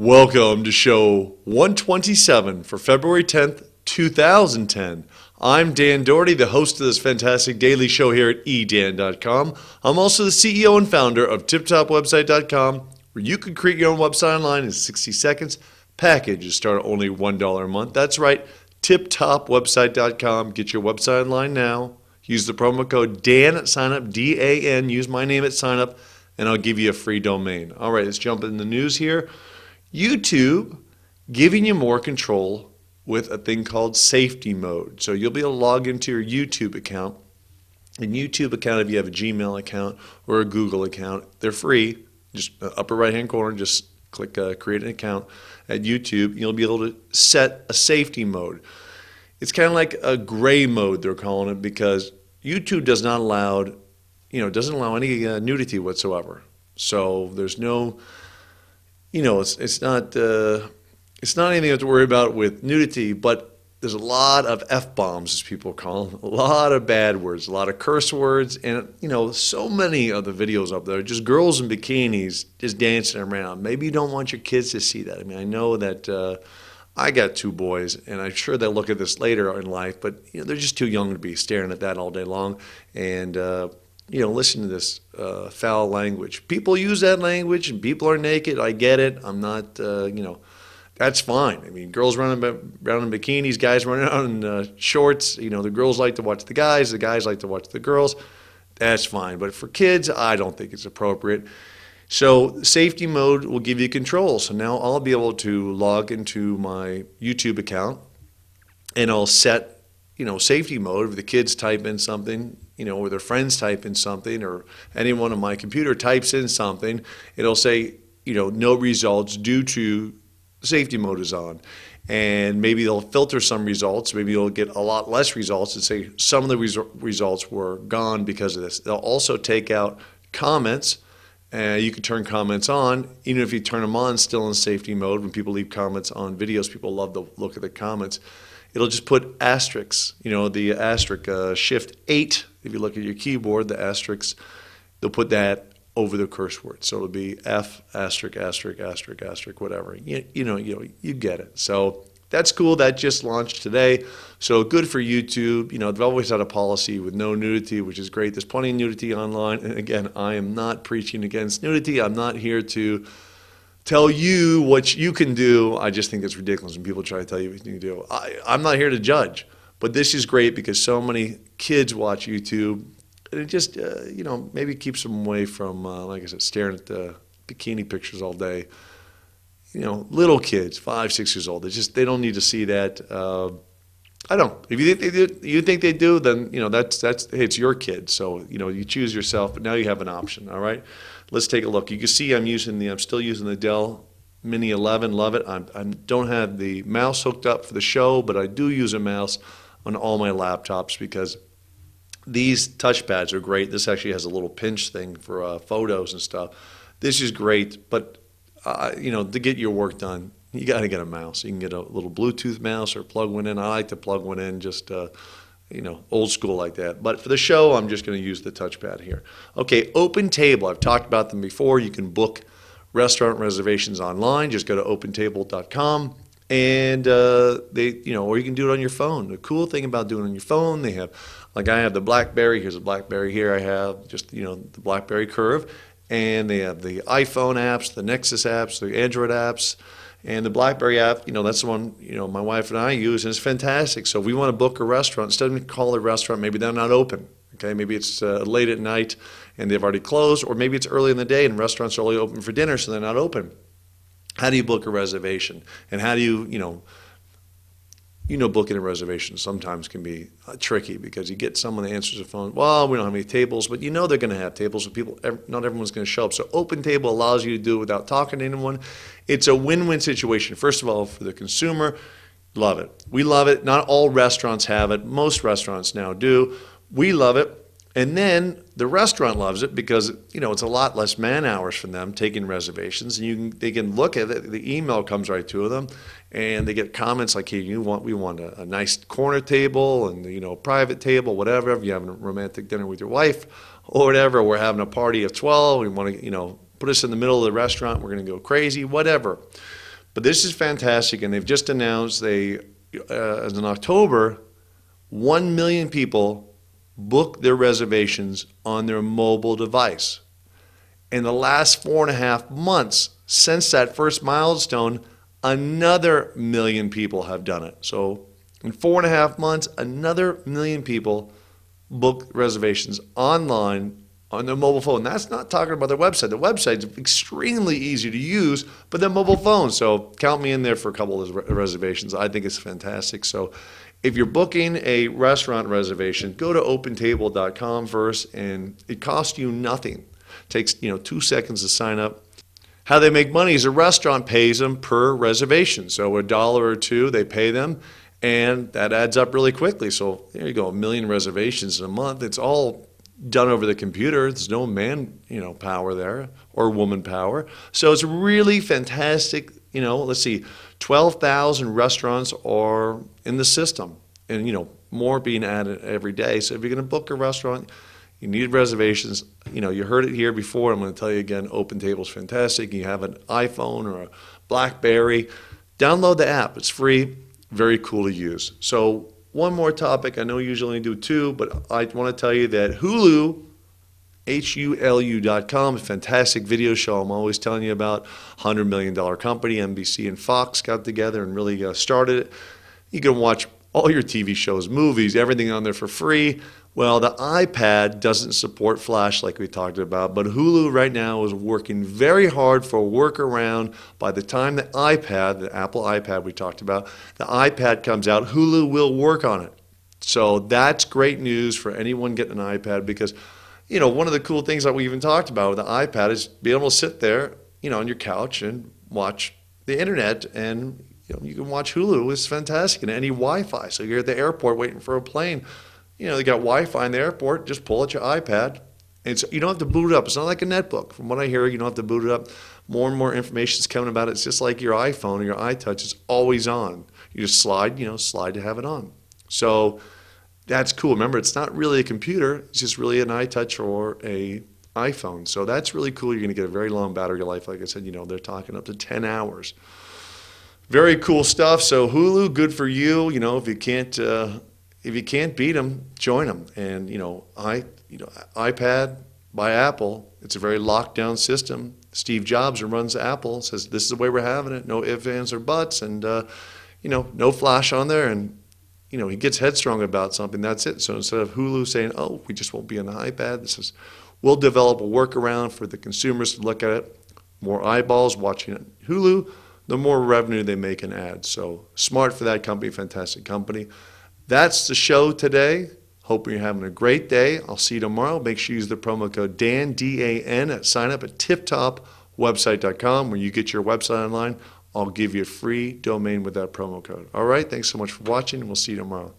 Welcome to show 127 for February 10th, 2010. I'm Dan Doherty, the host of this fantastic daily show here at edan.com. I'm also the CEO and founder of tiptopwebsite.com, where you can create your own website online in 60 seconds. Packages start at only $1 a month. That's right, tiptopwebsite.com. Get your website online now. Use the promo code DAN at signup, D A N. Use my name at signup, and I'll give you a free domain. All right, let's jump in the news here. YouTube giving you more control with a thing called safety mode. So you'll be able to log into your YouTube account. And YouTube account, if you have a Gmail account or a Google account, they're free. Just uh, upper right hand corner, just click uh, create an account at YouTube. You'll be able to set a safety mode. It's kind of like a gray mode, they're calling it, because YouTube does not allow, you know, doesn't allow any uh, nudity whatsoever. So there's no you know, it's it's not uh, it's not anything to worry about with nudity, but there's a lot of f bombs, as people call them, a lot of bad words, a lot of curse words, and you know, so many of the videos up there, just girls in bikinis just dancing around. Maybe you don't want your kids to see that. I mean, I know that. Uh, I got two boys, and I'm sure they'll look at this later in life, but you know, they're just too young to be staring at that all day long. And uh, you know, listen to this uh, foul language. People use that language, and people are naked. I get it. I'm not, uh, you know, that's fine. I mean, girls running around in bikinis, guys running around in uh, shorts. You know, the girls like to watch the guys, the guys like to watch the girls. That's fine. But for kids, I don't think it's appropriate. So safety mode will give you control. So now I'll be able to log into my YouTube account, and I'll set you know, safety mode. If the kids type in something, you know, or their friends type in something, or anyone on my computer types in something, it'll say, you know, no results due to safety mode is on. And maybe they'll filter some results. Maybe you'll get a lot less results and say some of the res- results were gone because of this. They'll also take out comments. Uh, you can turn comments on, even if you turn them on, still in safety mode. When people leave comments on videos, people love to look at the comments it'll just put asterisks, you know, the asterisk, uh, shift eight, if you look at your keyboard, the asterisks, they'll put that over the curse word. So it'll be F, asterisk, asterisk, asterisk, asterisk, whatever. You, you know, you know, you get it. So that's cool. That just launched today. So good for YouTube. You know, they've always had a policy with no nudity, which is great. There's plenty of nudity online. And again, I am not preaching against nudity. I'm not here to tell you what you can do. I just think it's ridiculous when people try to tell you what you can do. I, I'm not here to judge, but this is great because so many kids watch YouTube. And it just, uh, you know, maybe keeps them away from, uh, like I said, staring at the bikini pictures all day. You know, little kids, five, six years old, they just, they don't need to see that. Uh, I don't. If you think they do, you think they do, then you know that's that's hey, it's your kid. So you know you choose yourself, but now you have an option. All right. Let's take a look. You can see I'm using the, I'm still using the Dell Mini 11, love it. I'm, I don't have the mouse hooked up for the show, but I do use a mouse on all my laptops because these touchpads are great. This actually has a little pinch thing for uh, photos and stuff. This is great, but uh, you know, to get your work done, you got to get a mouse. You can get a little Bluetooth mouse or plug one in. I like to plug one in just uh, you know, old school like that. But for the show, I'm just going to use the touchpad here. Okay, Open Table. I've talked about them before. You can book restaurant reservations online. Just go to opentable.com and uh, they, you know, or you can do it on your phone. The cool thing about doing it on your phone, they have, like I have the BlackBerry. Here's a BlackBerry here. I have just, you know, the BlackBerry Curve, and they have the iPhone apps, the Nexus apps, the Android apps. And the BlackBerry app, you know, that's the one you know my wife and I use, and it's fantastic. So if we want to book a restaurant, instead of call a restaurant, maybe they're not open. Okay, maybe it's uh, late at night and they've already closed, or maybe it's early in the day and restaurants are only open for dinner, so they're not open. How do you book a reservation? And how do you, you know, you know, booking a reservation sometimes can be uh, tricky because you get someone that answers the phone. Well, we don't have any tables, but you know they're going to have tables, so people, not everyone's going to show up. So Open Table allows you to do it without talking to anyone. It's a win-win situation. First of all, for the consumer, love it. We love it. Not all restaurants have it. Most restaurants now do. We love it. And then the restaurant loves it because you know it's a lot less man hours for them taking reservations, and you can, they can look at it. The email comes right to them, and they get comments like, "Hey, you want we want a, a nice corner table and you know private table, whatever. If you're having a romantic dinner with your wife or whatever, we're having a party of 12. We want to you know put us in the middle of the restaurant. We're going to go crazy, whatever." But this is fantastic, and they've just announced they, uh, in October, one million people book their reservations on their mobile device. In the last four and a half months since that first milestone, another million people have done it. So in four and a half months, another million people book reservations online on their mobile phone. That's not talking about their website. The website's extremely easy to use, but their mobile phone. So count me in there for a couple of reservations. I think it's fantastic. So if you're booking a restaurant reservation, go to opentable.com first, and it costs you nothing. It takes you know two seconds to sign up. How they make money is a restaurant pays them per reservation. So a dollar or two, they pay them, and that adds up really quickly. So there you go, a million reservations in a month. It's all done over the computer. There's no man, you know, power there or woman power. So it's really fantastic. You know, let's see, 12,000 restaurants are in the system, and you know, more being added every day. So if you're going to book a restaurant, you need reservations. You know, you heard it here before. I'm going to tell you again. Open Table is fantastic. You have an iPhone or a BlackBerry, download the app. It's free. Very cool to use. So one more topic. I know you usually do two, but I want to tell you that Hulu, H-U-L-U dot com, fantastic video show I'm always telling you about. $100 million company, NBC and Fox got together and really uh, started it. You can watch all your TV shows, movies, everything on there for free. Well, the iPad doesn't support Flash like we talked about, but Hulu right now is working very hard for a workaround. By the time the iPad, the Apple iPad we talked about, the iPad comes out, Hulu will work on it. So that's great news for anyone getting an iPad because, you know, one of the cool things that we even talked about with the iPad is being able to sit there, you know, on your couch and watch the internet and you, know, you can watch Hulu. It's fantastic and any Wi-Fi. So you're at the airport waiting for a plane you know, they got Wi-Fi in the airport. Just pull out your iPad. And you don't have to boot it up. It's not like a netbook. From what I hear, you don't have to boot it up. More and more information is coming about it. It's just like your iPhone or your iTouch. It's always on. You just slide, you know, slide to have it on. So that's cool. Remember, it's not really a computer. It's just really an iTouch or a iPhone. So that's really cool. You're going to get a very long battery life. Like I said, you know, they're talking up to 10 hours. Very cool stuff. So Hulu, good for you. You know, if you can't uh, if you can't beat them, join them. And you know, I, you know, iPad by Apple, it's a very locked down system. Steve Jobs, who runs Apple, says this is the way we're having it. No ifs, ands, or buts, and uh, you know, no flash on there. And you know, he gets headstrong about something. That's it. So instead of Hulu saying, "Oh, we just won't be on the iPad," this is, we'll develop a workaround for the consumers to look at it. More eyeballs watching it. Hulu, the more revenue they make in ads. So smart for that company, fantastic company. That's the show today. Hope you're having a great day. I'll see you tomorrow. Make sure you use the promo code DAN, D A N, at sign up at tiptopwebsite.com where you get your website online. I'll give you a free domain with that promo code. All right. Thanks so much for watching, and we'll see you tomorrow.